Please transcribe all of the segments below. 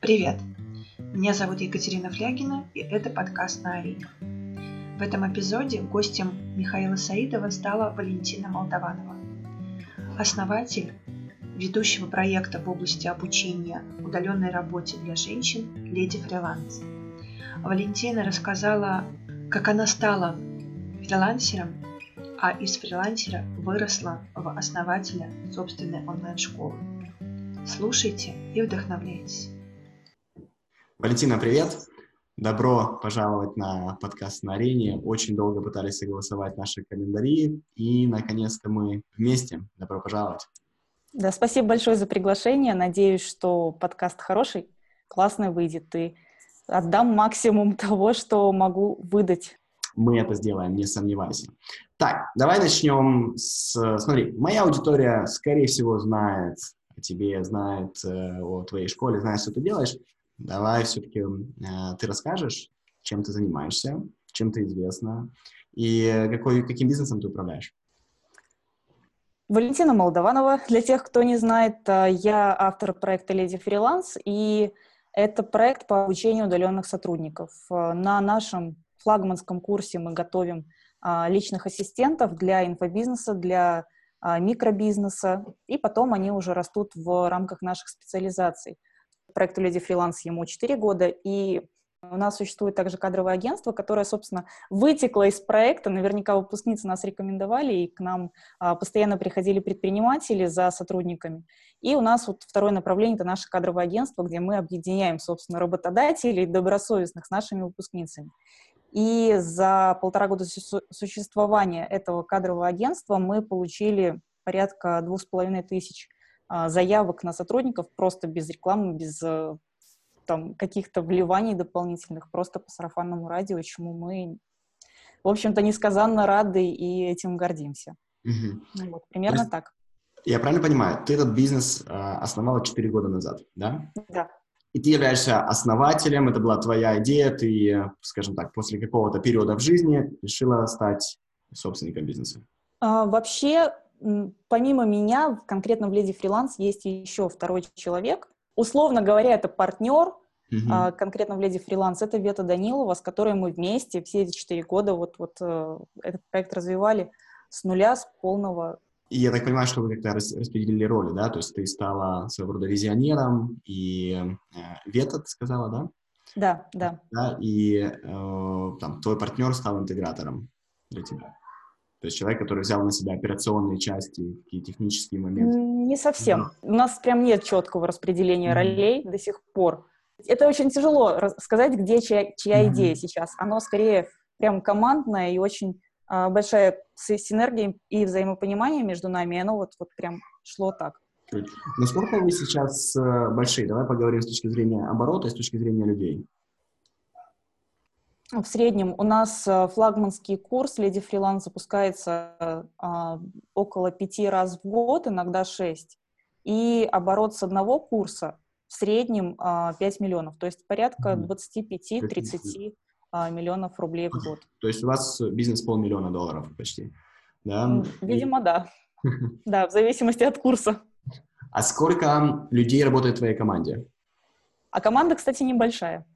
Привет! Меня зовут Екатерина Флягина, и это подкаст на арене. В этом эпизоде гостем Михаила Саидова стала Валентина Молдаванова, основатель ведущего проекта в области обучения удаленной работе для женщин «Леди Фриланс». Валентина рассказала, как она стала фрилансером, а из фрилансера выросла в основателя собственной онлайн-школы. Слушайте и вдохновляйтесь. Валентина, привет! Добро пожаловать на подкаст на арене. Очень долго пытались согласовать наши календари, и наконец-то мы вместе. Добро пожаловать! Да, спасибо большое за приглашение. Надеюсь, что подкаст хороший, классный выйдет, и отдам максимум того, что могу выдать. Мы это сделаем, не сомневайся. Так, давай начнем с... Смотри, моя аудитория, скорее всего, знает о тебе, знает э, о твоей школе, знает, что ты делаешь. Давай все-таки э, ты расскажешь, чем ты занимаешься, чем ты известна, и какой, каким бизнесом ты управляешь. Валентина Молдованова. Для тех, кто не знает, э, я автор проекта «Леди Фриланс», и это проект по обучению удаленных сотрудников. Э, на нашем флагманском курсе мы готовим э, личных ассистентов для инфобизнеса, для микробизнеса, и потом они уже растут в рамках наших специализаций. Проекту «Леди Фриланс» ему 4 года, и у нас существует также кадровое агентство, которое, собственно, вытекло из проекта. Наверняка выпускницы нас рекомендовали, и к нам а, постоянно приходили предприниматели за сотрудниками. И у нас вот второе направление – это наше кадровое агентство, где мы объединяем, собственно, работодателей добросовестных с нашими выпускницами. И за полтора года существования этого кадрового агентства мы получили порядка двух с половиной тысяч заявок на сотрудников просто без рекламы, без э, там каких-то вливаний дополнительных просто по сарафанному радио, чему мы, в общем-то, несказанно рады и этим гордимся. Угу. Вот, примерно есть, так. Я правильно понимаю, ты этот бизнес э, основала 4 года назад, да? Да. И ты являешься основателем, это была твоя идея, ты, скажем так, после какого-то периода в жизни решила стать собственником бизнеса. А, вообще, помимо меня, конкретно в Леди Фриланс есть еще второй человек. Условно говоря, это партнер, Uh-huh. А, конкретно в «Леди фриланс», это Вета Данилова, с которой мы вместе все эти четыре года вот, вот э, этот проект развивали с нуля, с полного. И я так понимаю, что вы как-то распределили роли, да? То есть ты стала своего рода визионером, и э, Вета, ты сказала, да? Да, да. да и э, там, твой партнер стал интегратором для тебя. То есть человек, который взял на себя операционные части, такие технические моменты. Не совсем. Да. У нас прям нет четкого распределения mm-hmm. ролей до сих пор. Это очень тяжело сказать, где чья, чья mm-hmm. идея сейчас. Оно скорее прям командное и очень э, большая синергия и взаимопонимание между нами, и оно вот, вот прям шло так. Насколько вы сейчас э, большие? Давай поговорим с точки зрения оборота и с точки зрения людей. В среднем у нас э, флагманский курс «Леди Фриланс» запускается э, около пяти раз в год, иногда шесть. И оборот с одного курса в среднем 5 а, миллионов, то есть порядка 25-30 а, миллионов рублей в год. То есть у вас бизнес полмиллиона долларов почти, да? Видимо, да. Да, в зависимости от курса. А сколько людей работает в твоей команде? А команда, кстати, небольшая.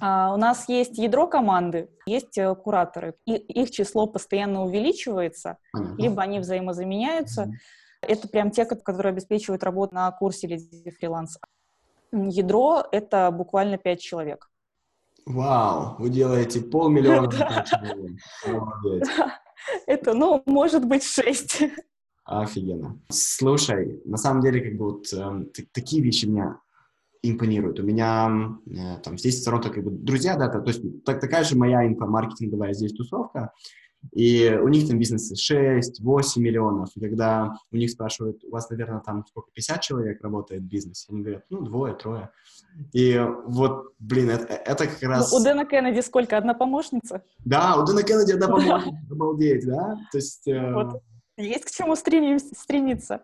А, у нас есть ядро команды, есть э, кураторы. И, их число постоянно увеличивается, Понятно. либо они взаимозаменяются. Это прям те, которые обеспечивают работу на курсе или фриланс ядро — это буквально пять человек. Вау, вы делаете полмиллиона. Это, ну, может быть, шесть. Офигенно. Слушай, на самом деле, как бы вот э, такие вещи меня импонируют. У меня э, там здесь в Торонто как бы друзья, да, то, то есть так, такая же моя инфомаркетинговая здесь тусовка. И у них там бизнесы 6-8 миллионов. И когда у них спрашивают, у вас, наверное, там сколько, 50 человек работает в бизнесе? Они говорят, ну, двое, трое. И вот, блин, это, это как раз... Ну, у Дэна Кеннеди сколько? Одна помощница? Да, у Дэна Кеннеди одна помощница. Обалдеть, да? То есть... Э... Вот. Есть к чему стремиться.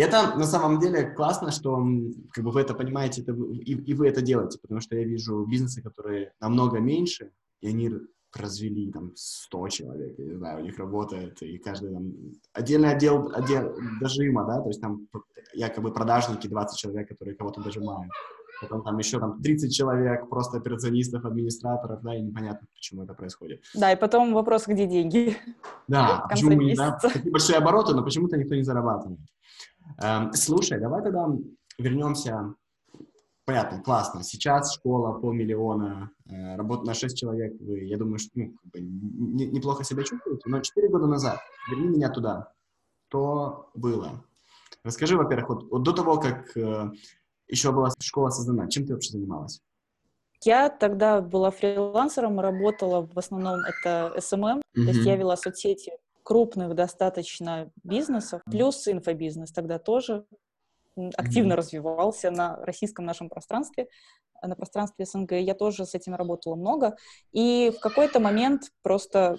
И это на самом деле классно, что как бы вы это понимаете это, и, и вы это делаете, потому что я вижу бизнесы, которые намного меньше, и они развели там 100 человек, я не знаю, у них работает, и каждый там... Отдельный отдел, отдел дожима, да, то есть там якобы продажники 20 человек, которые кого-то дожимают. потом там еще там 30 человек, просто операционистов, администраторов, да, и непонятно, почему это происходит. Да, и потом вопрос, где деньги. Да, почему да, такие большие обороты, но почему-то никто не зарабатывает. Эм, слушай, давай тогда вернемся понятно, классно. Сейчас школа полмиллиона, э, работа на 6 человек. Вы, я думаю, что ну, как бы, не, неплохо себя чувствуете. Но 4 года назад, верни меня туда, что было? Расскажи, во-первых, вот, вот до того, как э, еще была школа создана, чем ты вообще занималась? Я тогда была фрилансером, работала в основном это SMM, mm-hmm. то есть я вела соцсети крупных достаточно бизнесов, плюс инфобизнес тогда тоже активно mm-hmm. развивался на российском нашем пространстве, на пространстве СНГ. Я тоже с этим работала много. И в какой-то момент просто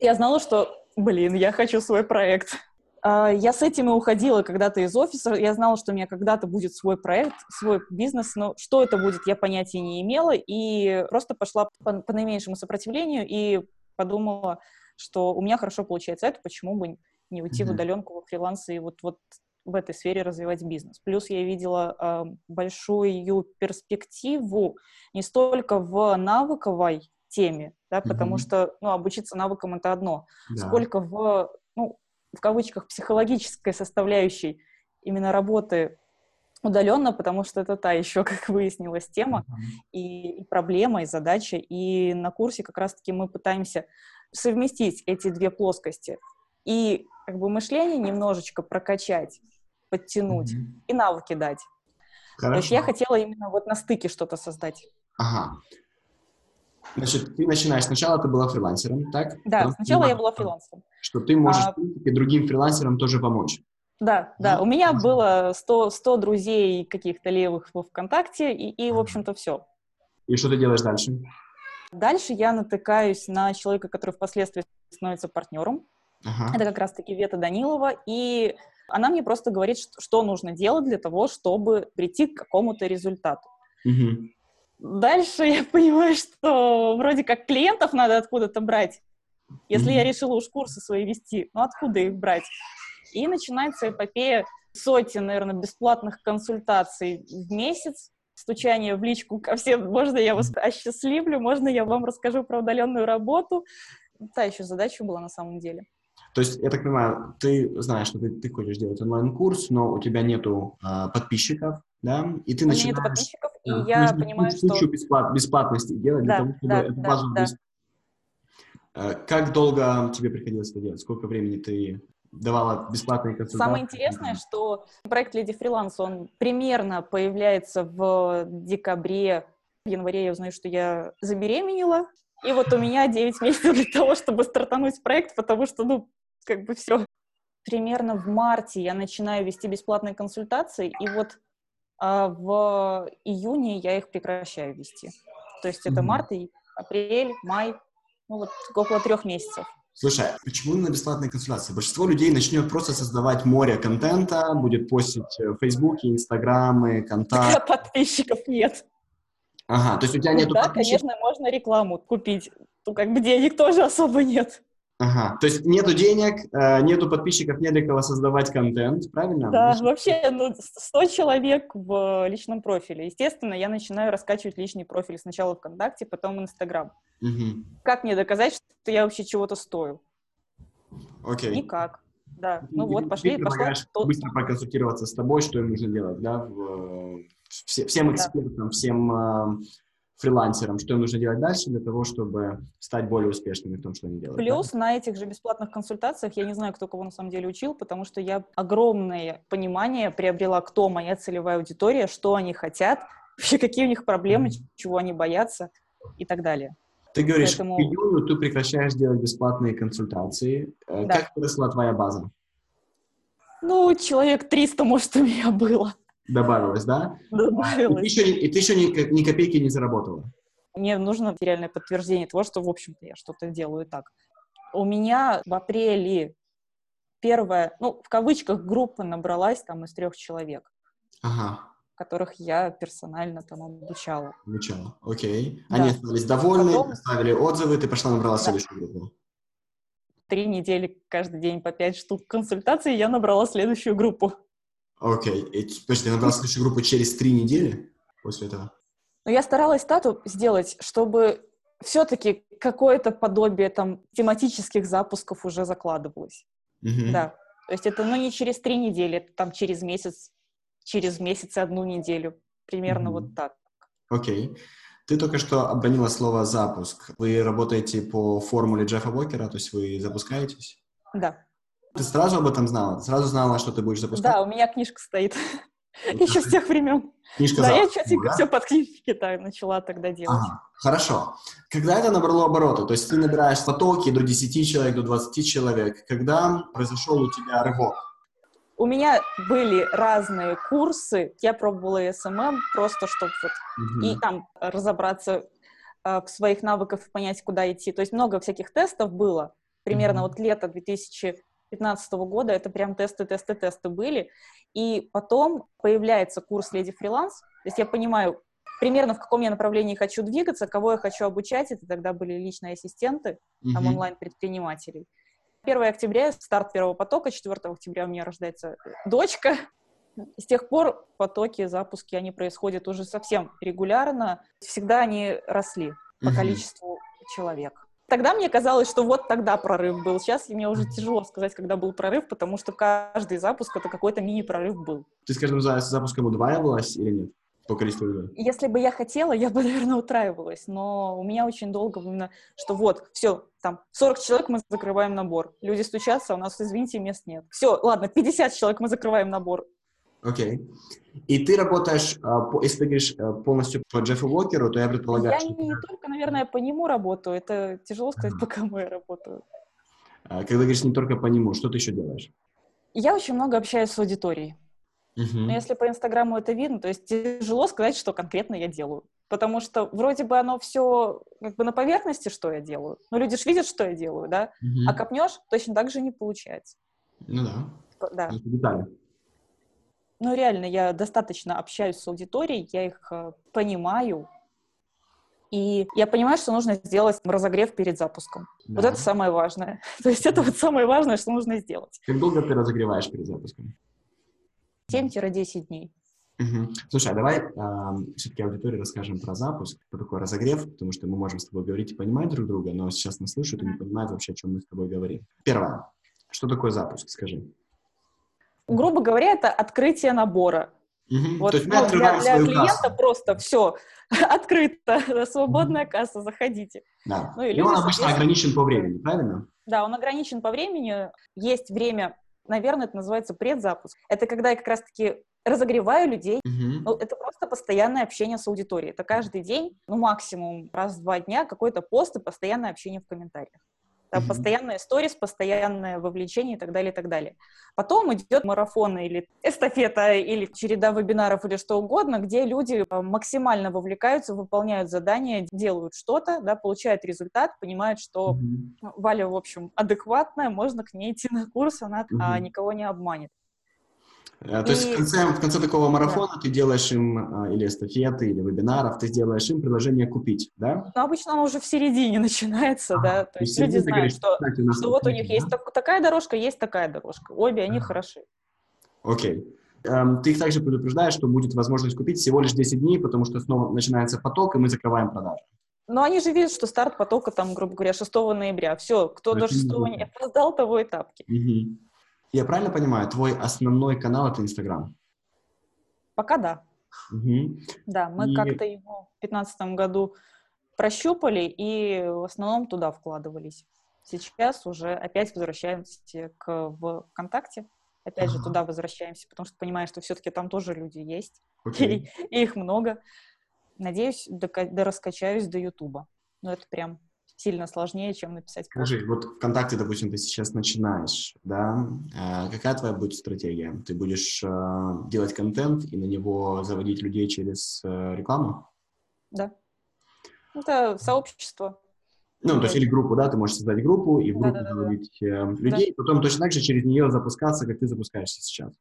я знала, что, блин, я хочу свой проект. А, я с этим и уходила когда-то из офиса. Я знала, что у меня когда-то будет свой проект, свой бизнес, но что это будет, я понятия не имела. И просто пошла по, по наименьшему сопротивлению и подумала, что у меня хорошо получается это, почему бы не уйти mm-hmm. в удаленку, во фриланс и вот, вот в этой сфере развивать бизнес. Плюс я видела э, большую перспективу не столько в навыковой теме, да, потому mm-hmm. что ну, обучиться навыкам это одно, да. сколько в, ну, в кавычках, психологической составляющей именно работы удаленно, потому что это та еще, как выяснилось, тема mm-hmm. и, и проблема, и задача. И на курсе как раз-таки мы пытаемся совместить эти две плоскости и как бы мышление немножечко прокачать, подтянуть mm-hmm. и навыки дать. Хорошо. То есть я хотела именно вот на стыке что-то создать. Ага. Значит, ты начинаешь, сначала ты была фрилансером, так? Да, Потом сначала я была фрилансером. Что ты можешь, а... принципе, другим фрилансерам тоже помочь. Да, да, у меня было 100, 100 друзей каких-то левых во ВКонтакте, и, и в общем-то, все. И что ты делаешь дальше? Дальше я натыкаюсь на человека, который впоследствии становится партнером. Ага. Это как раз-таки Вета Данилова, и она мне просто говорит, что, нужно делать для того, чтобы прийти к какому-то результату. Угу. Дальше я понимаю, что вроде как клиентов надо откуда-то брать. Если угу. я решила уж курсы свои вести, ну откуда их брать? И начинается эпопея сотен, наверное, бесплатных консультаций в месяц, стучание в личку ко всем, можно я вас осчастливлю, можно я вам расскажу про удаленную работу. Та еще задача была на самом деле. То есть, я так понимаю, ты знаешь, что ты, ты хочешь делать онлайн-курс, но у тебя нету э, подписчиков, да, и ты у начинаешь... Нет подписчиков, и э, я понимаю, что... Бесплат, бесплатности делать да, для того, чтобы да, эту базу... Да, да. Э, как долго тебе приходилось это делать? Сколько времени ты давала бесплатные консультации? Самое интересное, что проект Леди Фриланс, он примерно появляется в декабре, в январе я узнаю, что я забеременела, и вот у меня 9 месяцев для того, чтобы стартануть проект, потому что, ну, как бы все. Примерно в марте я начинаю вести бесплатные консультации, и вот а, в июне я их прекращаю вести. То есть это март, и апрель, май, ну вот около трех месяцев. Слушай, почему на бесплатные консультации? Большинство людей начнет просто создавать море контента, будет постить в Фейсбуке, Инстаграмы, контакт. Подписчиков нет. Ага, то есть у тебя нет Да, конечно, можно рекламу купить. Ну, как бы денег тоже особо нет. Ага, то есть нету денег, э, нету подписчиков, не для кого создавать контент, правильно? Да, ну, вообще, ну, 100 человек в личном профиле. Естественно, я начинаю раскачивать личный профиль сначала ВКонтакте, потом Инстаграм. Угу. Как мне доказать, что я вообще чего-то стою? Окей. Никак. Да, ну вот, пошли, ты пошла. Быстро проконсультироваться с тобой, что им нужно делать, да, в, все, всем экспертам, да. всем э, фрилансерам, что им нужно делать дальше для того, чтобы стать более успешными в том, что они делают. Плюс да? на этих же бесплатных консультациях, я не знаю, кто кого на самом деле учил, потому что я огромное понимание приобрела, кто моя целевая аудитория, что они хотят, вообще какие у них проблемы, mm-hmm. чего они боятся и так далее. Ты говоришь, Поэтому... к июню ты прекращаешь делать бесплатные консультации. Э, да. Как выросла твоя база? Ну, человек 300, может, у меня было. Добавилось, да? Добавилось. И ты еще, и ты еще ни, ни копейки не заработала? Мне нужно материальное подтверждение того, что, в общем-то, я что-то делаю так. У меня в апреле первая, ну, в кавычках, группа набралась там из трех человек. Ага. Которых я персонально там обучала. Обучала, окей. Да. Они остались довольны, Потом... оставили отзывы, ты пошла набрала да. следующую группу. Три недели каждый день по пять штук консультаций, я набрала следующую группу. Окей. Okay. Подожди, ты набрал следующую группу через три недели? после этого? Но я старалась стату сделать, чтобы все-таки какое-то подобие там тематических запусков уже закладывалось. Мгм. Да. То есть это, ну, не через три недели, это там через месяц, через месяц и одну неделю. Примерно Мгм. вот так. Окей. Ты только что обронила слово «запуск». Вы работаете по формуле Джеффа Уокера, то есть вы запускаетесь? Да. Ты сразу об этом знала? Ты сразу знала, что ты будешь запускать? Да, у меня книжка стоит. Еще с тех времен. Книжка Да, я четенько да? все под книжки так начала тогда делать. Ага, хорошо. Когда это набрало обороты, то есть ты набираешь потоки до 10 человек, до 20 человек, когда произошел у тебя рывок? У меня были разные курсы. Я пробовала SMM, просто чтобы вот Мгм. и там разобраться а, в своих навыках и понять, куда идти. То есть много всяких тестов было. Примерно Мгм. вот лето 2015 года это прям тесты, тесты, тесты были. И потом появляется курс «Леди фриланс». То есть я понимаю примерно в каком я направлении хочу двигаться, кого я хочу обучать. Это тогда были личные ассистенты, там Мгм. онлайн-предпринимателей. 1 октября, старт первого потока, 4 октября у меня рождается дочка. И с тех пор потоки, запуски, они происходят уже совсем регулярно. Всегда они росли по Мгм. количеству человек. Тогда мне казалось, что вот тогда прорыв был. Сейчас мне уже тяжело сказать, когда был прорыв, потому что каждый запуск — это какой-то мини-прорыв был. Ты с каждым за- запуском удваивалась или нет? По количеству? Если бы я хотела, я бы, наверное, утраивалась, но у меня очень долго именно, что вот, все, там, 40 человек мы закрываем набор. Люди стучатся, у нас, извините, мест нет. Все, ладно, 50 человек мы закрываем набор. Окей. И ты работаешь, по- если ты говоришь а, полностью по Джеффу Уокеру, то я предполагаю, я что не, не только, наверное, по нему работаю, это тяжело сказать, по кому я работаю. а, когда говоришь не только по нему, что ты еще делаешь? Я очень много общаюсь с аудиторией. Мгм. Но если по Инстаграму это видно, то есть тяжело сказать, что конкретно я делаю. Потому что вроде бы оно все как бы на поверхности, что я делаю. Но люди же видят, что я делаю, да? Мгм. А копнешь, точно так же не получается. Ну да. Да. Это детали. Ну, реально, я достаточно общаюсь с аудиторией, я их э, понимаю, и я понимаю, что нужно сделать разогрев перед запуском. Вот Да. это самое важное. То есть это вот самое важное, что нужно сделать. Как долго ты разогреваешь перед запуском? 7-10 дней. Мгм. Слушай, а давай все-таки аудитории расскажем про запуск, что такое разогрев, потому что мы можем с тобой говорить и понимать друг друга, но сейчас нас слушают и не понимают вообще, о чем мы с тобой говорим. Первое. Что такое запуск, скажи? Грубо говоря, это открытие набора. Мгм. Вот То есть ну, для, для клиента кассу. просто все открыто, свободная касса, заходите. Да. ну и и он обычно ограничен по времени, правильно? Да, он ограничен по времени. Есть время, наверное, это называется предзапуск. Это когда я как раз-таки разогреваю людей. Мгм. Ну, это просто постоянное общение с аудиторией. Это каждый день, ну, максимум раз в два дня какой-то пост и постоянное общение в комментариях. Там Мгм. постоянная сторис, постоянное вовлечение и так далее, и так далее. Потом идет марафон или эстафета, или череда вебинаров, или что угодно, где люди э, максимально вовлекаются, выполняют задания, делают что-то, да, получают результат, понимают, что ну, Валя, в общем, адекватная, можно к ней идти на курс, она а, Мгм. никого не обманет. Э, То есть И- в конце, в конце такого марафона ты делаешь им а, или эстафеты, или вебинаров, ты сделаешь им предложение купить, да? Но обычно оно уже в середине начинается, Ага. да, То есть есть люди знают, говоришь, что, кстати, у что вот у них есть да? так- такая дорожка, есть такая дорожка, обе они Ага. хороши. Окей. Эм, ты их также предупреждаешь, что будет возможность купить всего лишь 10 дней, потому что снова начинается поток, и мы закрываем продажи. Но они же видят, что старт потока, там, грубо говоря, 6 ноября. Все, кто до Это 6 неплохо. не опоздал, того и тапки. Мгм. Я правильно понимаю, твой основной канал — это Инстаграм? Пока да. Мгм. Да, мы И- как-то его в 2015 году прощупали и в основном туда вкладывались. Сейчас уже опять возвращаемся к ВКонтакте. Опять же, Ага. туда возвращаемся, потому что понимаем, что все-таки там тоже люди есть, Окей. и, и их много. Надеюсь, дока- дораскачаюсь до Ютуба. Но это прям сильно сложнее, чем написать пост. Скажи, вот ВКонтакте, допустим, ты сейчас начинаешь, да? Э, Какая твоя будет стратегия? Ты будешь э, делать контент и на него заводить людей через э, рекламу? Да. Это сообщество. Ну, то есть или группу, да, ты можешь создать группу и в группу Да-да-да-да. заводить э, людей, потом точно так же через нее запускаться, как ты запускаешься сейчас.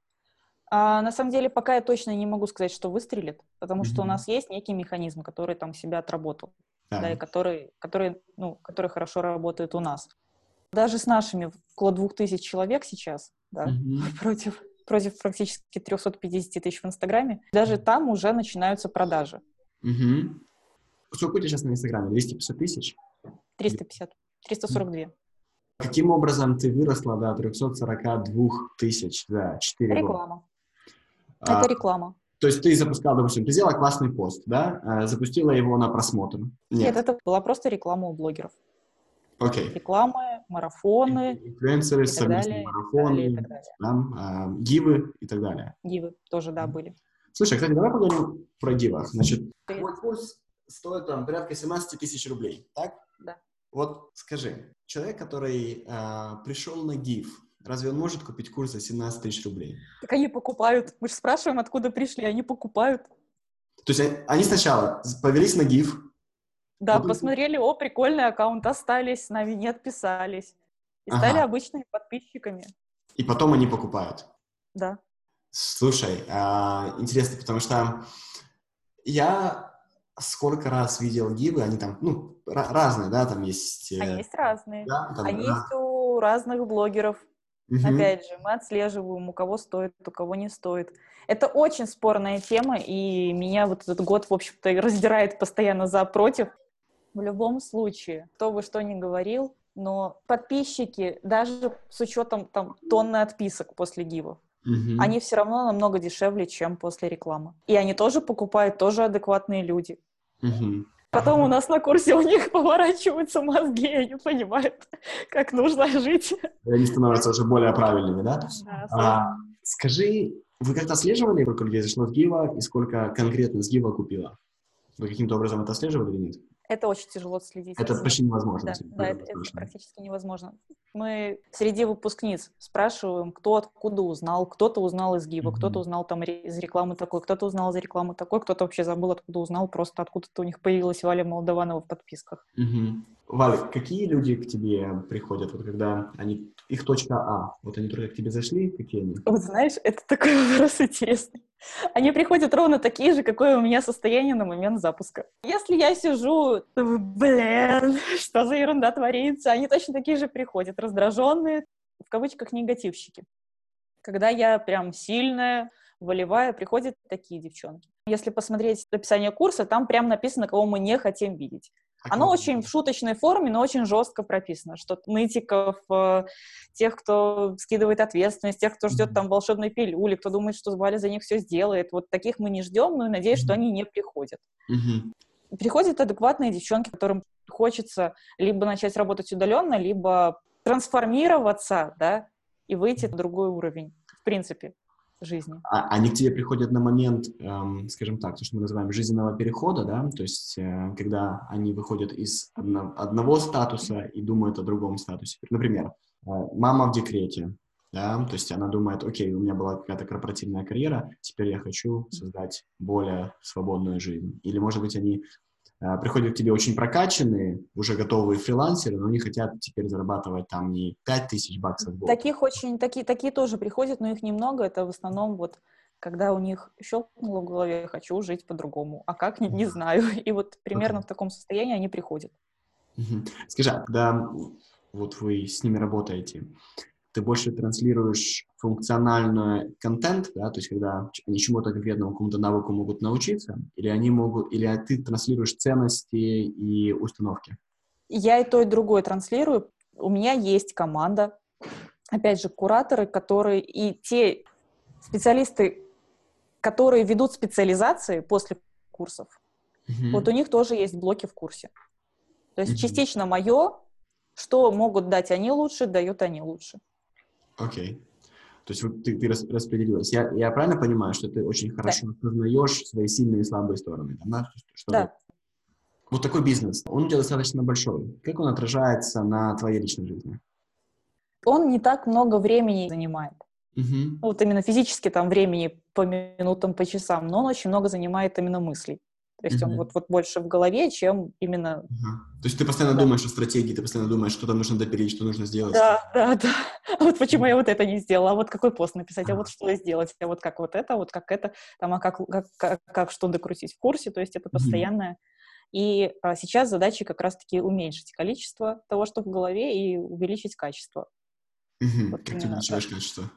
А на самом деле, пока я точно не могу сказать, что выстрелит, потому что у нас есть некий механизм, который там себя отработал. Да. да, и который, который, ну, который хорошо работает у нас. Даже с нашими около двух тысяч человек сейчас, да, Мгм. против против практически 350 тысяч в Инстаграме. Даже там уже начинаются продажи. Угу. Сколько у тебя сейчас на Инстаграме? 250 тысяч? 350. 342. Каким образом ты выросла до 342 тысяч за 4 года? Реклама. Это А, реклама. То есть ты запускала, допустим, ты сделала классный пост, да? А, Запустила его на просмотр. Нет, это была просто реклама у блогеров. Окей. Рекламы, марафоны Инфлюенсеры, совместные далее, марафоны, далее, и так далее. там, а, гивы и так далее. Гивы тоже, да, были. Слушай, кстати, давай поговорим про гивах. Значит, твой курс стоит там порядка 17 тысяч рублей, так? Да. Вот скажи, человек, который а, пришел на гив, разве он может купить курс за 17 тысяч рублей? Так они покупают. Мы же спрашиваем, откуда пришли, они покупают. То есть они- сначала повелись на гив, Да, Потом- посмотрели, о, прикольный аккаунт, остались с нами, не отписались. И стали Ага. обычными подписчиками. и потом они покупают. Да. Слушай, а, интересно, потому что я сколько раз видел гивы, они там, ну, ра- разные, да, там есть... э, Они есть разные. да, там Они раз- есть у разных блогеров. Мгм. Опять же, мы отслеживаем, у кого стоит, у кого не стоит. Это очень спорная тема, и меня вот этот год, в общем-то, раздирает постоянно за-против. В любом случае, кто бы что ни говорил, но подписчики, даже с учетом там тонны отписок после гивов, Мгм. они все равно намного дешевле, чем после рекламы. И они тоже покупают, тоже адекватные люди. Мгм. Потом у нас на курсе у них поворачиваются мозги, и они понимают, как нужно жить. И они становятся уже более правильными, да? Да, А, скажи, вы как-то отслеживали, сколько людей зашло с гива и сколько конкретно с гива купила? Вы каким-то образом это отслеживали или нет? Это очень тяжело следить. Это почти невозможно. Да, да, это, это практически невозможно. Мы среди выпускниц спрашиваем, кто откуда узнал, кто-то узнал из ГИБа, Мгм. кто-то узнал там из рекламы такой, кто-то узнал из рекламы такой, кто-то вообще забыл, откуда узнал, просто откуда-то у них появилась Валя Молдованова в подписках. Мгм. Валя, какие люди к тебе приходят, вот когда они, их точка А, вот они только к тебе зашли, какие они? Вот знаешь, это такой вопрос интересный. Они приходят ровно такие же, какое у меня состояние на момент запуска. Если я сижу, блин, что за ерунда творится, они точно такие же приходят, раздраженные, в кавычках, негативщики. Когда я прям сильная, волевая, приходят такие девчонки. Если посмотреть описание курса, там прям написано, кого мы не хотим видеть. Оно очень в шуточной форме, но очень жестко прописано, что нытиков, э, тех, кто скидывает ответственность, тех, кто ждет там волшебной пилюли, кто думает, что Валя за них все сделает. Вот таких мы не ждем, но надеюсь, что они не приходят. Приходят адекватные девчонки, которым хочется либо начать работать удаленно, либо трансформироваться, да, и выйти на другой уровень, в принципе, жизни. А- они к тебе приходят на момент, эм, скажем так, то, что мы называем жизненного перехода, да, то есть э, когда они выходят из одно- одного статуса и думают о другом статусе. Например, э, мама в декрете, да, то есть она думает, окей, у меня была какая-то корпоративная карьера, теперь я хочу создать более свободную жизнь. Или, может быть, они приходят к тебе очень прокачанные, уже готовые фрилансеры, но они хотят теперь зарабатывать там не 5 тысяч баксов в год. Таких очень, такие, такие тоже приходят, но их немного. Это в основном вот когда у них щелкнуло в голове, хочу жить по-другому, а как, не, не знаю. И вот примерно в таком состоянии они приходят. Скажи, а когда вот вы с ними работаете, ты больше транслируешь функциональный контент, да, то есть когда они чему-то конкретному, какому-то навыку могут научиться, или они могут, или ты транслируешь ценности и установки? Я и то, и другое транслирую. У меня есть команда, опять же, кураторы, которые и те специалисты, которые ведут специализации после курсов, Мгм. вот у них тоже есть блоки в курсе. То есть Мгм. частично мое, что могут дать они лучше, дают они лучше. Окей. То есть вот ты, ты рас- распределилась. Я, я правильно понимаю, что ты очень хорошо осознаешь свои сильные и слабые стороны? да? Что Да. Вот такой бизнес, он у тебя достаточно большой. Как он отражается на твоей личной жизни? Он не так много времени занимает. Ну, вот именно физически там времени по минутам, по часам, но он очень много занимает именно мыслей. То есть он Мгм. вот, вот больше в голове, чем именно... Ага. То есть ты постоянно Да. думаешь о стратегии, ты постоянно думаешь, что там нужно допилить, что нужно сделать. Да, да, да. А вот почему я вот это не сделала, а вот какой пост написать, а вот что сделать, а вот как вот это, вот как это, там, а как, как, как, как что докрутить в курсе, то есть это постоянное. И а, сейчас задача как раз-таки уменьшить количество того, что в голове, и увеличить качество. Мгм. Вот Как ты увеличиваешь качество?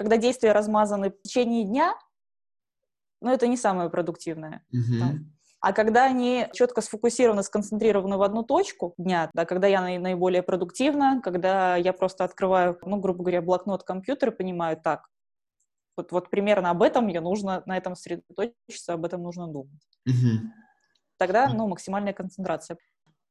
когда действия размазаны в течение дня, ну, это не самое продуктивное. А когда они четко сфокусированы, сконцентрированы в одну точку дня, да, когда я наи- наиболее продуктивна, когда я просто открываю, ну, грубо говоря, блокнот компьютер и понимаю, так, вот, вот примерно об этом мне нужно, на этом сосредоточиться, об этом нужно думать. Мгм. Тогда, ну, максимальная концентрация,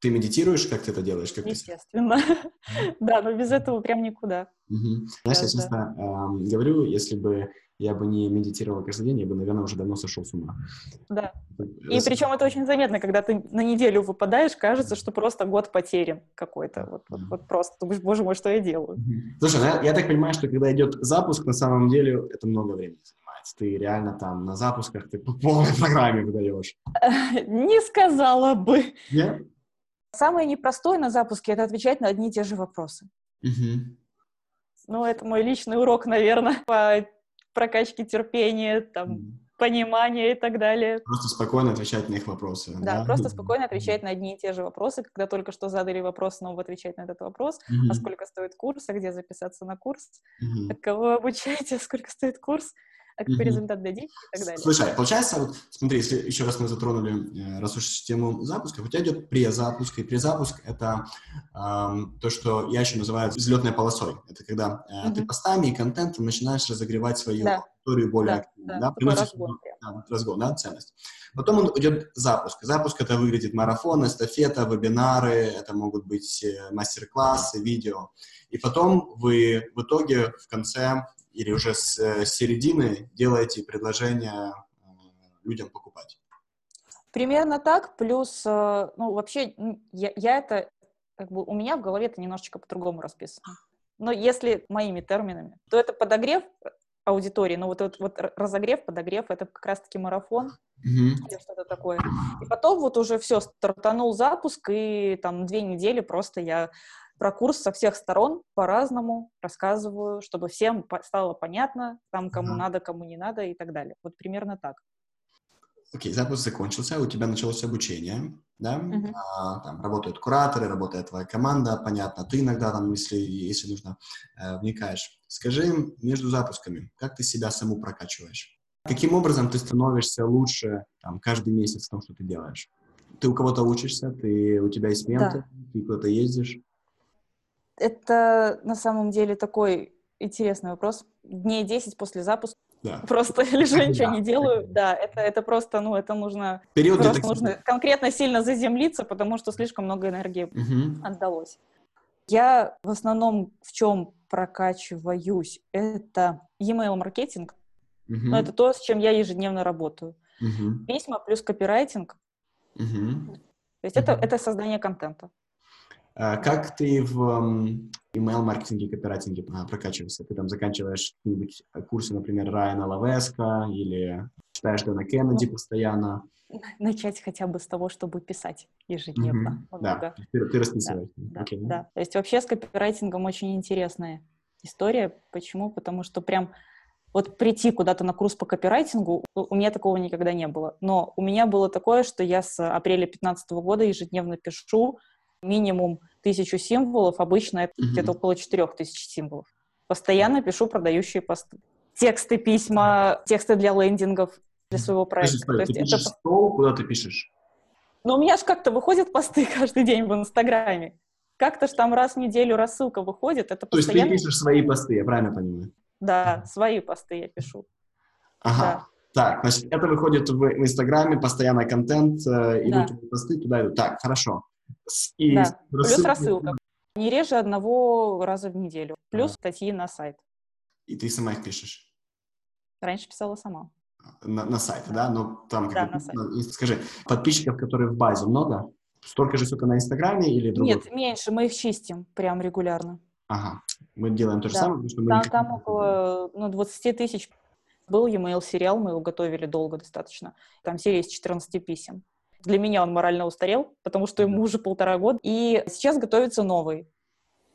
Ты медитируешь, как ты это делаешь? Как ты естественно. Да, но без этого прям никуда. Знаешь, я да. честно эм, говорю, если бы я бы не медитировал каждый день, я бы, наверное, уже давно сошел с ума. Да. И Раз- причем это очень заметно, когда ты на неделю выпадаешь, кажется, что просто год потерян какой-то. Вот, вот, вот просто. Ты думаешь, боже мой, что я делаю? Слушай, ну я, я так понимаю, что когда идет запуск, на самом деле это много времени занимает. Ты реально там на запусках, ты по полной программе выдаешь. Не сказала бы. Нет? Самое непростое на запуске — это отвечать на одни и те же вопросы. Мгм. Ну, это мой личный урок, наверное, по прокачке терпения, там, Мгм. понимания и так далее. Просто спокойно отвечать на их вопросы. Да, просто спокойно отвечать на одни и те же вопросы, когда только что задали вопрос, снова отвечать на этот вопрос. Мгм. А сколько стоит курс, а где записаться на курс, Мгм. а кого обучаете, а сколько стоит курс, а Мгм. результат дадите и так далее. Слушай, получается, вот смотри, если еще раз мы затронули, э, раз уж тему запуска, у тебя идет презапуск, и презапуск — это ам, то, что я еще называю взлетной полосой. Это когда э, ты Мгм. постами и контентом начинаешь разогревать свою Да. аудиторию более Да, активно, да, да, приносишь разгон да, разгон, да, ценность. Потом он идет запуск. Запуск — это выглядит марафон, эстафета, вебинары, это могут быть э, мастер-классы, видео. И потом вы в итоге в конце или уже с э, середины делаете предложение э, людям покупать. Примерно так, плюс, э, ну, вообще, я, я это, как бы, у меня в голове это немножечко по-другому расписано. Но если моими терминами, то это подогрев аудитории, ну, вот, вот, вот разогрев, подогрев, это как раз-таки марафон Мгм. или что-то такое. И потом вот уже все, стартанул запуск, и там две недели просто я про курс со всех сторон по-разному рассказываю, чтобы всем стало понятно, там, кому Ага. надо, кому не надо и так далее. Вот примерно так. Окей, запуск закончился, у тебя началось обучение, да? Мгм. А, там работают кураторы, работает твоя команда, понятно. Ты иногда там, если, если нужно, э, вникаешь. Скажи между запусками, как ты себя саму прокачиваешь? Каким образом ты становишься лучше там, каждый месяц в том, что ты делаешь? Ты у кого-то учишься, ты, у тебя есть ментор, ты куда-то ездишь? Это на самом деле такой интересный вопрос. Дней 10 после запуска Да. просто лежу, ничего Да. не делаю. Да, это, это просто, ну, это нужно, Период просто нужно конкретно сильно заземлиться, потому что слишком много энергии Мгм. отдалось. Я в основном в чем прокачиваюсь, это e-mail маркетинг, Мгм. но это то, с чем я ежедневно работаю. Мгм. Письма плюс копирайтинг, Мгм. то есть это, Мгм. это создание контента. А Как ты в email-маркетинге и копирайтинге прокачиваешься? Ты там заканчиваешь какие-нибудь курсы, например, Райана Лавеска или читаешь Дэна Кеннеди Ну, постоянно? Начать хотя бы с того, чтобы писать ежедневно. Много. Да, ты, ты расписываешь. Да, Окей. да. То есть вообще с копирайтингом очень интересная история. Почему? Потому что прям вот прийти куда-то на курс по копирайтингу, у меня такого никогда не было. Но у меня было такое, что я с апреля 2015 года ежедневно пишу минимум тысячу символов, обычно это Мгм. где-то около четырех тысяч символов. Постоянно пишу продающие посты. Тексты, письма, тексты для лендингов для своего проекта. Подожди, стой, То ты это пишешь стол, куда ты пишешь? но у меня же как-то выходят посты каждый день в Инстаграме. Как-то ж там раз в неделю рассылка выходит. Это То есть ты постоянно... пишешь свои посты, я правильно понимаю? Да, свои посты я пишу. Ага. Так, значит, это выходит в, Инстаграме, постоянно контент, э, идут Да. посты, туда идут. Так, хорошо. И Да. с- Плюс рассылка. Не реже одного раза в неделю. Плюс статьи на сайт. И ты сама их пишешь? Раньше писала сама. На, на сайте, да? Но там Да, на сайте. и Скажи, подписчиков, которые в базе, много? Столько же, сколько на Инстаграме или другой? Нет, меньше. Мы их чистим прям регулярно. Ага. Мы делаем то же Да. самое, потому что мы Там, их- там около ну, 20 тысяч. Был e-mail сериал, мы его готовили долго достаточно. Там серия из 14 писем. Для меня он морально устарел, потому что ему уже полтора года. И сейчас готовится новый.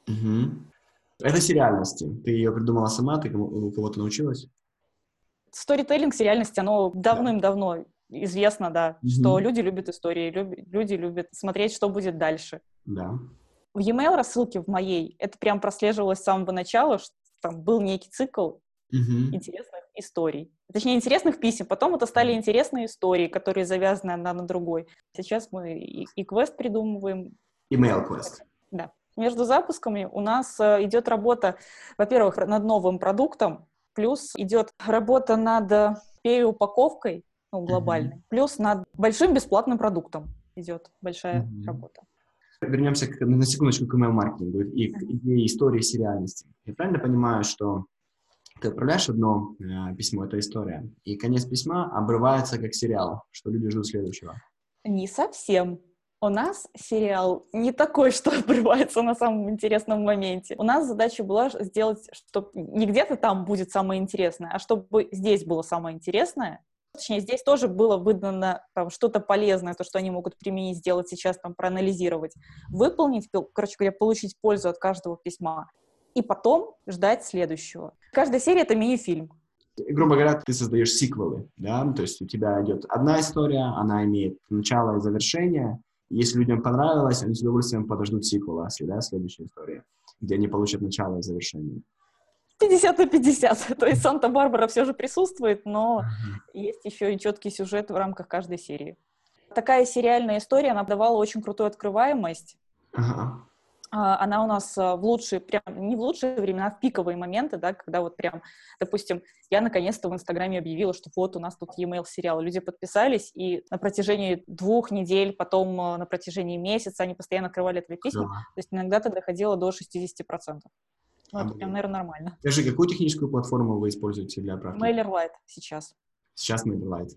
Мгм. Это сериальности. Ты ее придумала сама, ты у кого-то научилась? Сторителлинг, сериальность, оно давным-давно известно, да, Мгм. что люди любят истории, люди любят смотреть, что будет дальше. Да. В e-mail рассылке в моей это прям прослеживалось с самого начала, что там был некий цикл, Мгм. интересных историй. Точнее, интересных писем. Потом это стали интересные истории, которые завязаны одна на другой. Сейчас мы и, и квест придумываем. Email quest. Да. Между запусками у нас э, идет работа, во-первых, над новым продуктом, плюс идет работа над э, переупаковкой, ну, глобальной, плюс над большим бесплатным продуктом идет большая Мгм. работа. Вернемся к- на секундочку к email-маркетингу и к идее истории сериальности. Я правильно понимаю, что ты отправляешь одно э, письмо, это история, и конец письма обрывается как сериал, что люди ждут следующего. Не совсем. У нас сериал не такой, что обрывается на самом интересном моменте. У нас задача была сделать, чтобы не где-то там будет самое интересное, а чтобы здесь было самое интересное. Точнее, здесь тоже было выдано там, что-то полезное, то, что они могут применить, сделать сейчас, там, проанализировать, выполнить, короче говоря, получить пользу от каждого письма. И потом ждать следующего. Каждая серия — это мини-фильм. Грубо говоря, ты создаешь сиквелы, да, то есть у тебя идет одна история, она имеет начало и завершение. Если людям понравилось, они с удовольствием подождут сиквела, да, следующей истории, где они получат начало и завершение. 50 на 50. То есть Санта-Барбара все же присутствует, но есть еще и четкий сюжет в рамках каждой серии. Такая сериальная история, она давала очень крутую открываемость. Ага. А, Она у нас а, в лучшие, прям не в лучшие времена, в пиковые моменты, да, когда вот прям, допустим, я наконец-то в Инстаграме объявила, что вот у нас тут e-mail сериал, люди подписались, и на протяжении двух недель, потом а, на протяжении месяца они постоянно открывали твои письма, Клево. то есть иногда это доходило до 60%. Ну, это прям, наверное, нормально. Скажи, какую техническую платформу вы используете для отправки? MailerLite сейчас. Сейчас MailerLite.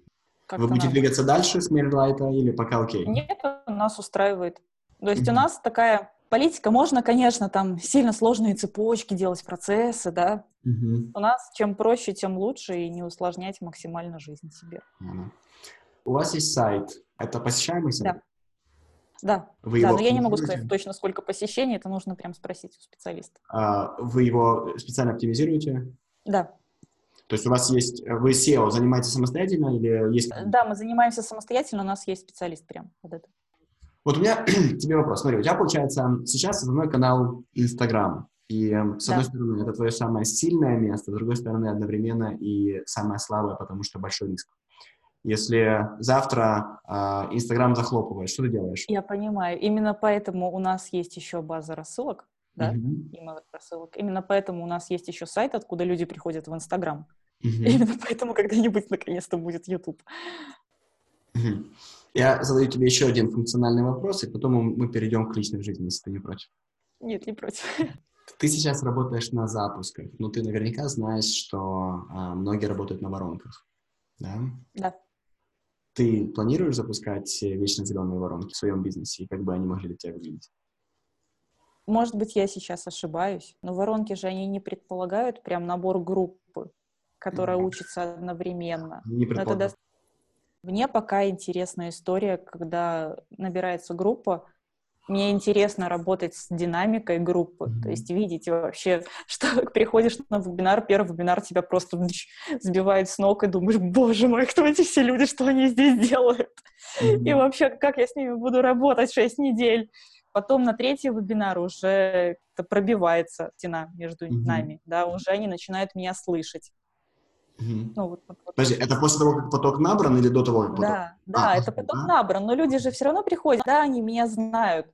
Как-то Вы будете надо. двигаться дальше с MailerLite или пока окей? Нет, нас устраивает. То есть у Мгм. нас такая политика, можно, конечно, там сильно сложные цепочки делать, процессы, да. Мгм. У нас чем проще, тем лучше, и не усложнять максимально жизнь себе. У вас есть сайт. Это посещаемый сайт? Да. Да, Вы да, его но я не могу сказать точно, сколько посещений, это нужно прям спросить у специалиста. А, Вы его специально оптимизируете? Да, То есть у вас есть... Вы SEO занимаетесь самостоятельно или есть... да, мы занимаемся самостоятельно, у нас есть специалист прям под это. Вот у меня к тебе вопрос. Смотри, у тебя, получается, сейчас основной канал Инстаграм. И э, с Да. одной стороны, это твое самое сильное место, с другой стороны, одновременно и самое слабое, потому что большой риск. Если завтра а, Инстаграм захлопывает, что ты делаешь? Я понимаю, именно поэтому у нас есть еще база рассылок, да, email рассылок. Именно поэтому у нас есть еще сайт, откуда люди приходят в Инстаграм. Мгм. Именно поэтому когда-нибудь наконец-то будет YouTube. Мгм. Я задаю тебе еще один функциональный вопрос, и потом мы перейдем к личной жизни, если ты не против. Нет, не против. Ты сейчас работаешь на запусках, но ты наверняка знаешь, что а, многие работают на воронках, да? Да. Ты планируешь запускать э, вечно зеленые воронки в своем бизнесе, и как бы они могли для тебя выглядеть? Может быть, я сейчас ошибаюсь, но воронки же они не предполагают прям набор группы, которая Мгм. учится одновременно. Не Но это предполагаю. даст- Мне пока интересная история, когда набирается группа. Мне интересно работать с динамикой группы, Мгм. то есть видеть вообще, что приходишь на вебинар, первый вебинар тебя просто сбивает с ног, и думаешь, боже мой, кто эти все люди, что они здесь делают? Мгм. И вообще, как я с ними буду работать 6 недель? Потом на третий вебинар уже пробивается стена между Мгм. нами, да, уже они начинают меня слышать. Мгм. Ну, вот, вот. Подожди, это после того, как поток набран или до того, как поток? Да, да, А, это да? поток набран, но люди же все равно приходят, да, они меня знают,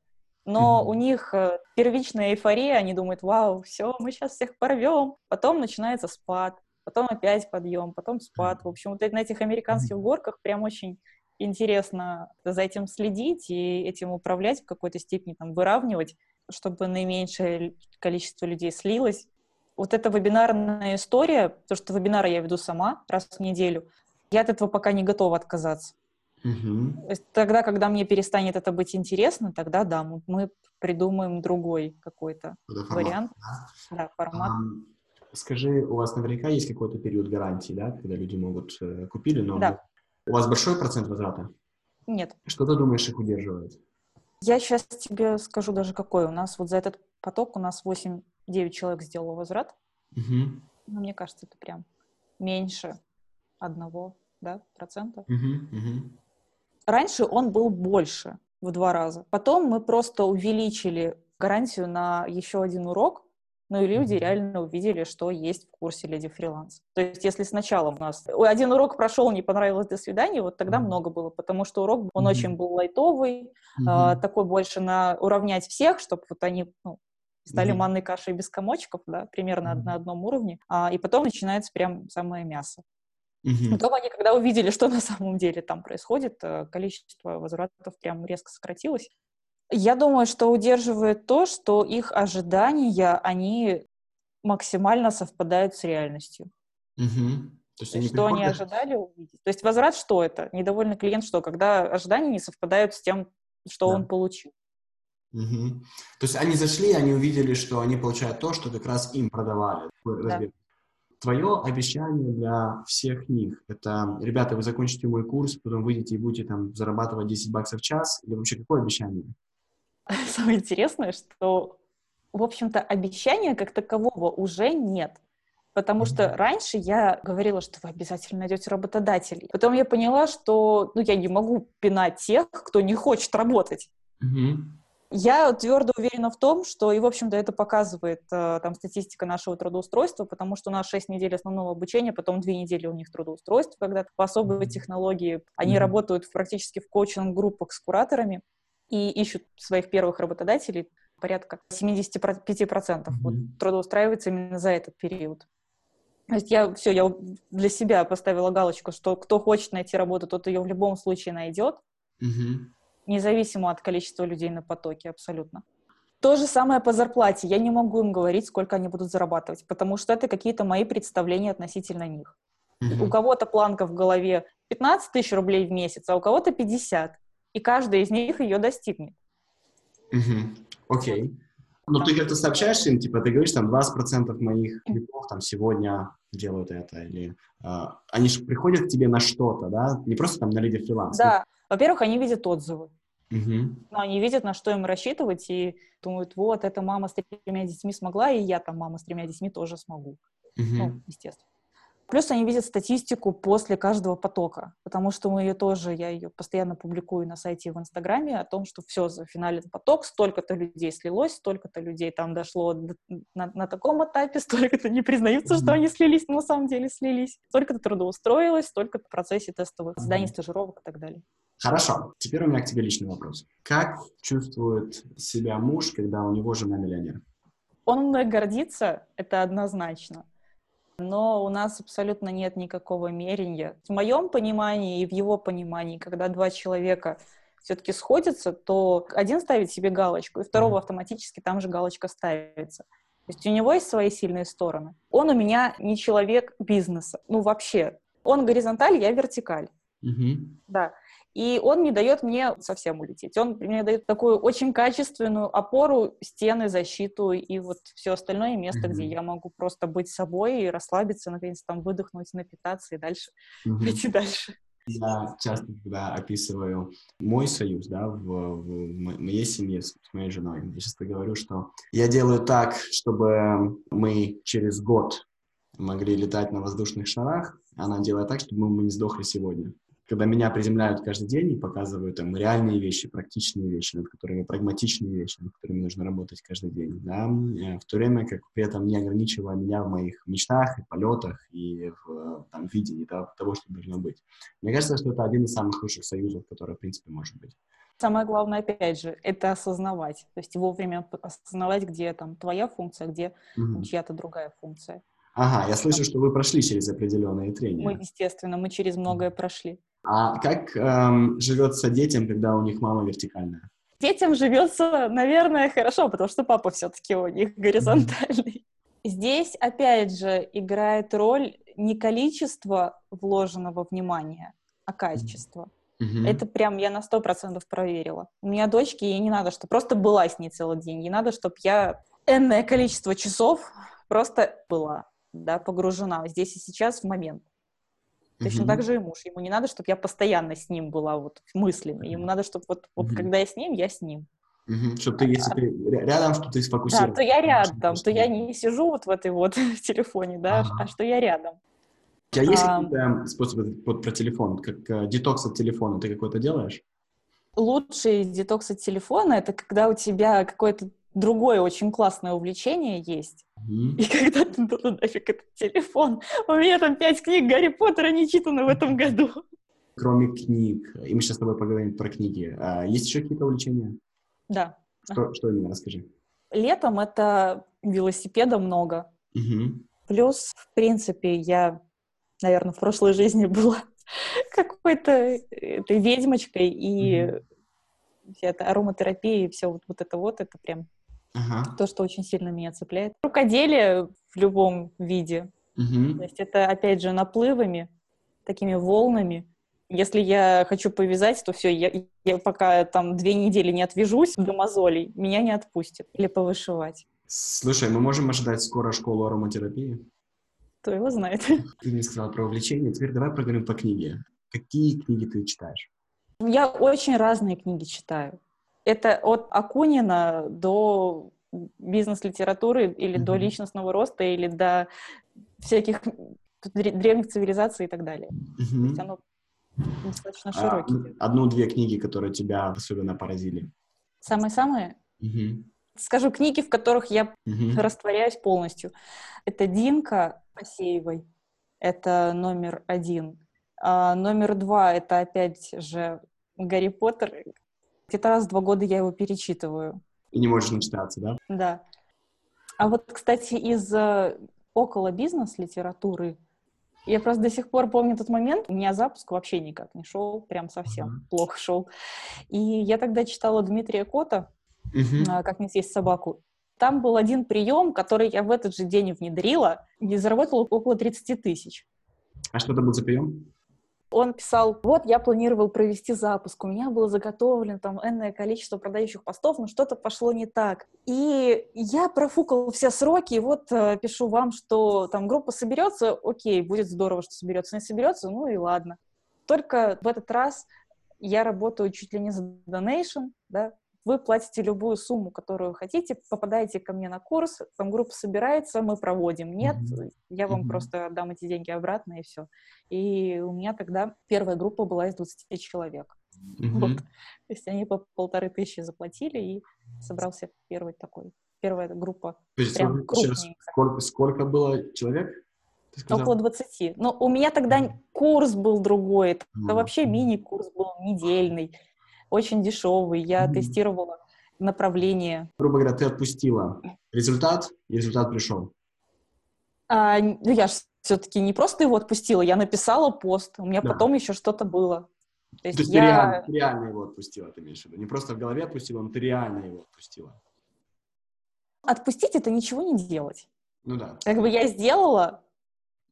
но Мгм. у них э, первичная эйфория, они думают, вау, все, мы сейчас всех порвем, потом начинается спад, потом опять подъем, потом спад. В общем, вот на этих американских горках прям очень интересно за этим следить и этим управлять в какой-то степени, там, выравнивать, чтобы наименьшее количество людей слилось. Вот эта вебинарная история, то, что вебинары я веду сама раз в неделю, я от этого пока не готова отказаться. Есть тогда, когда мне перестанет это быть интересно, тогда да, мы, придумаем другой какой-то вариант, да? да, формат. Ам, Скажи, у вас наверняка есть какой-то период гарантии, да, когда люди могут э, купили, но Да. у вас большой процент возврата? Нет, Что ты думаешь их удерживает? я сейчас тебе скажу даже какой. У нас вот за этот поток у нас 8-9 человек сделало возврат. Мгм. Ну, мне кажется, это прям меньше одного, да, процента. Мгм. Мгм. Раньше он был больше в два раза. Потом мы просто увеличили гарантию на еще один урок. ну и люди реально увидели, что есть в курсе Леди Фриланс. То есть если сначала у нас один урок прошел, не понравилось, до свидания, вот тогда много было, потому что урок, он очень был лайтовый, э, такой больше на уравнять всех, чтобы вот они ну, стали mm-hmm. манной кашей без комочков, да, примерно mm-hmm. на одном уровне, а, и потом начинается прям самое мясо. Mm-hmm. Потом они, когда увидели, что на самом деле там происходит, э, количество возвратов прям резко сократилось. Я думаю, что удерживает то, что их ожидания, они максимально совпадают с реальностью. Mm-hmm. То есть, они что приходят... они ожидали увидеть? То есть возврат что это? Недовольный клиент что? Когда ожидания не совпадают с тем, что да. он получил. Угу. То есть они зашли, они увидели, что они получают то, что как раз им продавали. Да. Твое обещание для всех них — это, ребята, вы закончите мой курс, потом выйдете и будете там зарабатывать 10 баксов в час, или вообще какое обещание? Самое интересное, что, в общем-то, обещания как такового уже нет. Потому что раньше я говорила, что вы обязательно найдете работодателей. Потом я поняла, что ну, я не могу пинать тех, кто не хочет работать. Угу. Я твердо уверена в том, что, и, в общем-то, это показывает э, там статистика нашего трудоустройства, потому что у нас 6 недель основного обучения, потом 2 недели у них трудоустройства, когда по особой технологии они mm-hmm. работают практически в коучинг-группах с кураторами и ищут своих первых работодателей, порядка 75% mm-hmm. вот, трудоустраивается именно за этот период. То есть я все, я для себя поставила галочку, что кто хочет найти работу, тот ее в любом случае найдет. Mm-hmm независимо от количества людей на потоке, абсолютно. То же самое по зарплате. Я не могу им говорить, сколько они будут зарабатывать, потому что это какие-то мои представления относительно них. Mm-hmm. У кого-то планка в голове 15 тысяч рублей в месяц, а у кого-то 50. И каждый из них ее достигнет. Окей. Ну, ты как-то сообщаешь им, типа, ты говоришь, там, 20% моих клипов там сегодня делают это, или э, они же приходят к тебе на что-то, да, не просто там на лиде фриланс. Да, во-первых, они видят отзывы. Угу. Они видят, на что им рассчитывать, и думают, вот, эта мама с тремя детьми смогла, и я там, мама с тремя детьми, тоже смогу. Угу. Ну, естественно. Плюс они видят статистику после каждого потока, потому что мы ее тоже, я ее постоянно публикую на сайте и в Инстаграме о том, что все, за финален поток, столько-то людей слилось, столько-то людей там дошло на, на таком этапе, столько-то не признаются, mm-hmm. что они слились, но на самом деле слились, столько-то трудоустроилось, столько-то в процессе тестовых заданий, стажировок и так далее. Хорошо. Теперь у меня к тебе личный вопрос. Как чувствует себя муж, когда у него жена миллионер? Он мной гордится, это однозначно. Но у нас абсолютно нет никакого мерения. В моем понимании и в его понимании, когда два человека все-таки сходятся, то один ставит себе галочку, и второго автоматически там же галочка ставится. То есть у него есть свои сильные стороны. Он у меня не человек бизнеса. Ну, вообще. Он горизонталь, я вертикаль. Угу. Да. И он не дает мне совсем улететь. Он мне дает такую очень качественную опору, стены, защиту и вот все остальное место, mm-hmm. где я могу просто быть собой и расслабиться, наконец там выдохнуть, напитаться и дальше mm-hmm. идти дальше. Я часто, когда описываю мой союз, да, в, в моей семье с моей женой, я часто говорю, что я делаю так, чтобы мы через год могли летать на воздушных шарах, она делает так, чтобы мы не сдохли сегодня когда меня приземляют каждый день и показывают там реальные вещи, практичные вещи, над которыми прагматичные вещи, над которыми нужно работать каждый день, да, э, в то время как при этом не определяя меня в моих мечтах и полетах и в там, видении да, того, что должно быть. Мне кажется, что это один из самых лучших союзов, который, в принципе, может быть. Самое главное, опять же, это осознавать. То есть вовремя осознавать, где там твоя функция, где угу. чья-то другая функция. Ага, я слышу, что вы прошли через определенные трения. Мы, естественно, мы через многое прошли. А как эм, живется детям, когда у них мама вертикальная? Детям живется, наверное, хорошо, потому что папа все-таки у них горизонтальный. Здесь, опять же, играет роль не количество вложенного внимания, а качество. Mm-hmm. Это прям я на сто процентов проверила. У меня дочки, ей не надо, чтобы просто была с ней целый день. Ей надо, чтобы я энное количество часов просто была, да, погружена здесь и сейчас в момент. Точно mm-hmm. так же и муж. Ему не надо, чтобы я постоянно с ним была вот мыслями. Ему надо, чтобы вот, вот mm-hmm. когда я с ним, я с ним. Mm-hmm. Чтобы ты, если ты рядом, что ты сфокусирован. Да, то я рядом, то я не сижу вот в этой вот в телефоне, да, ага. а что я рядом. У тебя есть а, какие-то способы вот про телефон, как uh, детокс от телефона, ты какой-то делаешь? Лучший детокс от телефона — это когда у тебя какой-то другое очень классное увлечение есть. Мгм. И когда ты ну нафиг этот телефон, у меня там пять книг Гарри Поттера не читаны в этом году. Кроме книг, и мы сейчас с тобой поговорим про книги, а, есть еще какие-то увлечения? Да. Что, что именно, расскажи. Летом это велосипеда много. Мгм. Плюс, в принципе, я, наверное, в прошлой жизни была какой-то этой ведьмочкой, и Мгм. вся эта ароматерапия и все вот, вот это вот, это прям Ага. то, что очень сильно меня цепляет. Рукоделие в любом виде. Мгм. То есть это, опять же, наплывами, такими волнами. Если я хочу повязать, то все, я, я пока там две недели не отвяжусь до мозолей, меня не отпустит. Или повышивать. Слушай, мы можем ожидать скоро школу ароматерапии? Кто его знает. Ты мне сказала про увлечения, теперь давай поговорим по книге. Какие книги ты читаешь? Я очень разные книги читаю. Это от Акунина до бизнес-литературы или до Мгм. личностного роста, или до всяких дре- древних цивилизаций и так далее. То Мгм. есть оно достаточно А, широкий. Одну-две книги, которые тебя особенно поразили. Самые-самые, Мгм. скажу, книги, в которых я Мгм. растворяюсь полностью. Это Динка Асеевой. Это номер один. А номер два — это опять же Гарри Поттер. Где-то раз в два года я его перечитываю. И не можешь начитаться, да? Да. А вот, кстати, из э, около бизнес-литературы я просто до сих пор помню тот момент, у меня запуск вообще никак не шел, прям совсем Ага. плохо шел. И я тогда читала Дмитрия Кота а, «Как не съесть собаку». Там был один прием, который я в этот же день внедрила, и заработала около 30 тысяч. А что это был за прием? Он писал, вот я планировал провести запуск, у меня было заготовлено там энное количество продающих постов, но что-то пошло не так. И я профукал все сроки, и вот э, пишу вам, что там группа соберется, окей, будет здорово, что соберется, не соберется, ну и ладно. Только в этот раз я работаю чуть ли не за donation, да, вы платите любую сумму, которую хотите, попадаете ко мне на курс, там группа собирается, мы проводим. Нет, Мгм. я вам Мгм. просто отдам эти деньги обратно, и все. И у меня тогда первая группа была из 20 человек. Мгм. Вот. То есть они по полторы тысячи заплатили, и собрался первый такой, первая группа, То есть прям сколько, сколько, было человек? Около 20. Но у меня тогда курс был другой, это Мгм. вообще мини-курс был, недельный, очень дешевый. Я Мгм. тестировала направление. Грубо говоря, ты отпустила результат, и результат пришел. А, ну, я же все-таки не просто его отпустила, я написала пост, у меня Да. потом еще что-то было. То есть, То есть ты, я... реально, ты реально его отпустила, ты имеешь в виду? Не просто в голове отпустила, но ты реально его отпустила. Отпустить — это ничего не делать. Ну да. Как бы я сделала,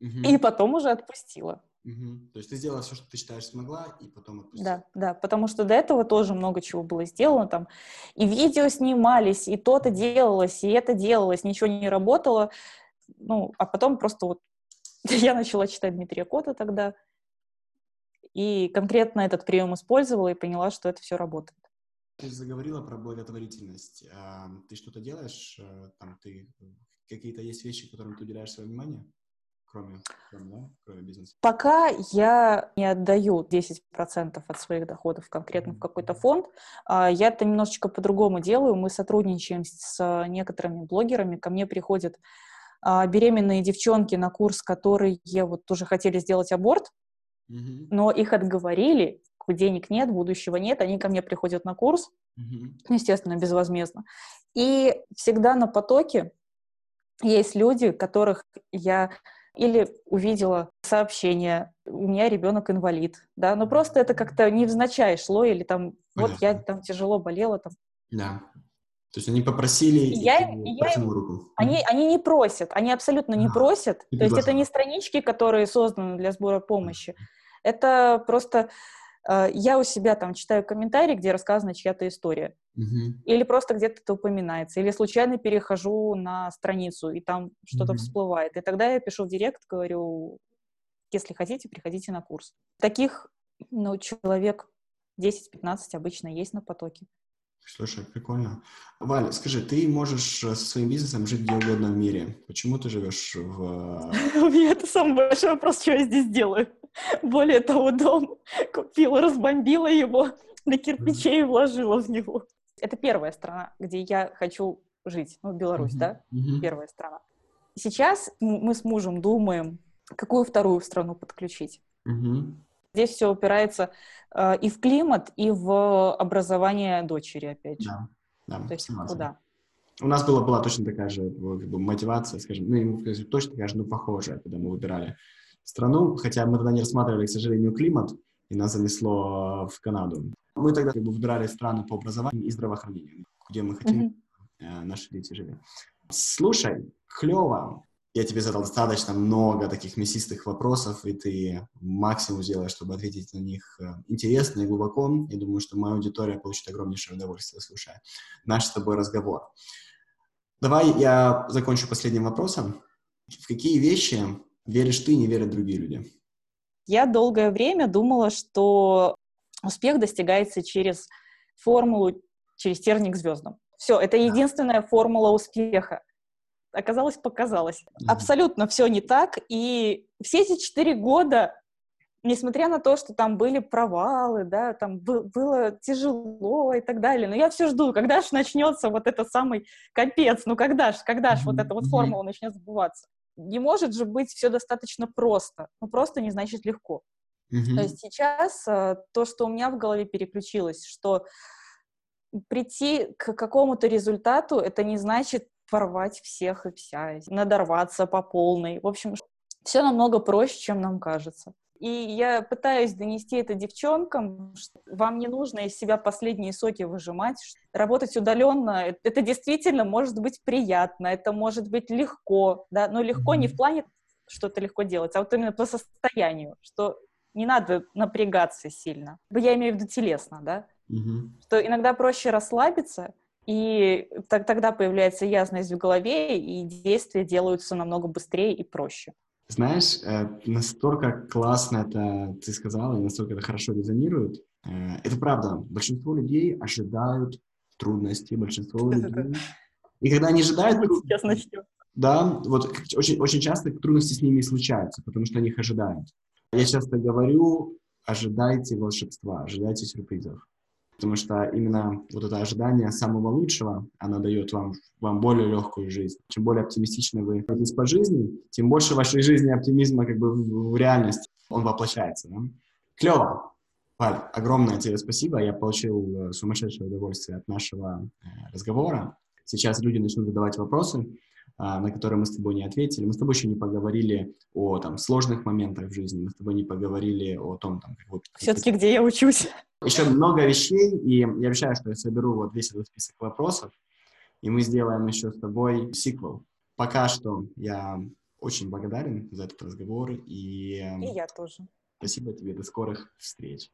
Мгм. и потом уже отпустила. Мгм. То есть ты сделала все, что ты считаешь смогла, и потом отпустила. Да, да, потому что до этого тоже много чего было сделано там. И видео снимались, и то-то делалось, и это делалось, ничего не работало. Ну, а потом просто вот я начала читать Дмитрия Кота тогда, и конкретно этот прием использовала и поняла, что это все работает. Ты заговорила про благотворительность. А, ты что-то делаешь? э, Там ты какие-то есть вещи, которым ты уделяешь свое внимание? Кроме, кроме, кроме бизнеса. Пока я не отдаю 10% от своих доходов конкретно в какой-то фонд, а, я это немножечко по-другому делаю. Мы сотрудничаем с некоторыми блогерами. Ко мне приходят а, беременные девчонки на курс, которые вот тоже хотели сделать аборт, Мгм. но их отговорили, денег нет, будущего нет, они ко мне приходят на курс, ну, естественно, безвозмездно. И всегда на потоке есть люди, которых я или увидела сообщение, у меня ребенок инвалид, да, но просто это как-то невзначай шло, или там, вот я Понятно. там тяжело болела, там. Да. То есть они попросили, И я и я им- руку. Они, они не просят, они абсолютно не А, просят, то есть это не странички, которые созданы для сбора помощи, это просто я у себя там читаю комментарии, где рассказана чья-то история. Мгм. Или просто где-то это упоминается, или случайно перехожу на страницу, и там что-то Мгм. всплывает. И тогда я пишу в директ, говорю, если хотите, приходите на курс. Таких, ну, человек 10-15 обычно есть на потоке. Слушай, прикольно. Валя, скажи, ты можешь э, со своим бизнесом жить где угодно в мире. Почему ты живешь в... У меня это самый большой вопрос, что я здесь делаю. Более того, дом купила, разбомбила его, на кирпичей вложила в него. Это первая страна, где я хочу жить. Ну, Беларусь, Мгм. да, Мгм. первая страна. Сейчас мы с мужем думаем, какую вторую страну подключить. Мгм. Здесь все упирается э, и в климат, и в образование дочери, опять же. Да, да, То есть согласен. куда? У нас была, была точно такая же как бы, мотивация, скажем, ну, точно такая же, ну, похожая, когда мы выбирали страну, хотя мы тогда не рассматривали, к сожалению, климат, и нас занесло в Канаду. Мы тогда как бы выбирали страны по образованию и здравоохранению, где мы хотим, э, наши дети жили. Слушай, клево. Я тебе задал достаточно много таких мясистых вопросов, и ты максимум сделаешь, чтобы ответить на них э, интересно и глубоко. Я думаю, что моя аудитория получит огромнейшее удовольствие, слушая наш с тобой разговор. Давай я закончу последним вопросом. В какие вещи веришь ты, не верят другие люди? Я долгое время думала, что успех достигается через формулу, через терник к звездам. Все, это единственная формула успеха. Оказалось, показалось. Мгм. Абсолютно все не так. И все эти четыре года, несмотря на то, что там были провалы, да, там бы- было тяжело и так далее, но я все жду, когда же начнется вот этот самый капец, ну когда же, когда же вот эта вот формула начнет сбываться. Не может же быть все достаточно просто. Ну просто не значит легко. Мгм. То есть сейчас э, то, что у меня в голове переключилось, что прийти к какому-то результату, это не значит порвать всех и вся, надорваться по полной. В общем, все намного проще, чем нам кажется. И я пытаюсь донести это девчонкам, что вам не нужно из себя последние соки выжимать. Работать удаленно — это действительно может быть приятно, это может быть легко, да, но легко не в плане, что это легко делать, а вот именно по состоянию, что не надо напрягаться сильно. Я имею в виду телесно, да, Мгм. что иногда проще расслабиться, и так- тогда появляется ясность в голове, и действия делаются намного быстрее и проще. Знаешь, э, настолько классно это ты сказала, и настолько это хорошо резонирует. Э, Это правда. Большинство людей ожидают трудностей, большинство людей... И когда они ожидают Сейчас начнем. Да, вот очень, очень часто трудности с ними случаются, потому что они их ожидают. Я часто говорю, ожидайте волшебства, ожидайте сюрпризов. Потому что именно вот это ожидание самого лучшего, оно дает вам, вам более легкую жизнь. Чем более оптимистично вы ходите по жизни, тем больше в вашей жизни оптимизма как бы в, в реальность, он воплощается. Да? Клево. Валь, огромное тебе спасибо. Я получил э, сумасшедшее удовольствие от нашего э, разговора. Сейчас люди начнут задавать вопросы, на которые мы с тобой не ответили. Мы с тобой еще не поговорили о там, сложных моментах в жизни, мы с тобой не поговорили о том, там, как вот... Все-таки где я учусь? Еще много вещей, и я обещаю, что я соберу вот весь этот список вопросов, и мы сделаем еще с тобой сиквел. Пока что я очень благодарен за этот разговор, и, И я тоже. спасибо тебе, до скорых встреч.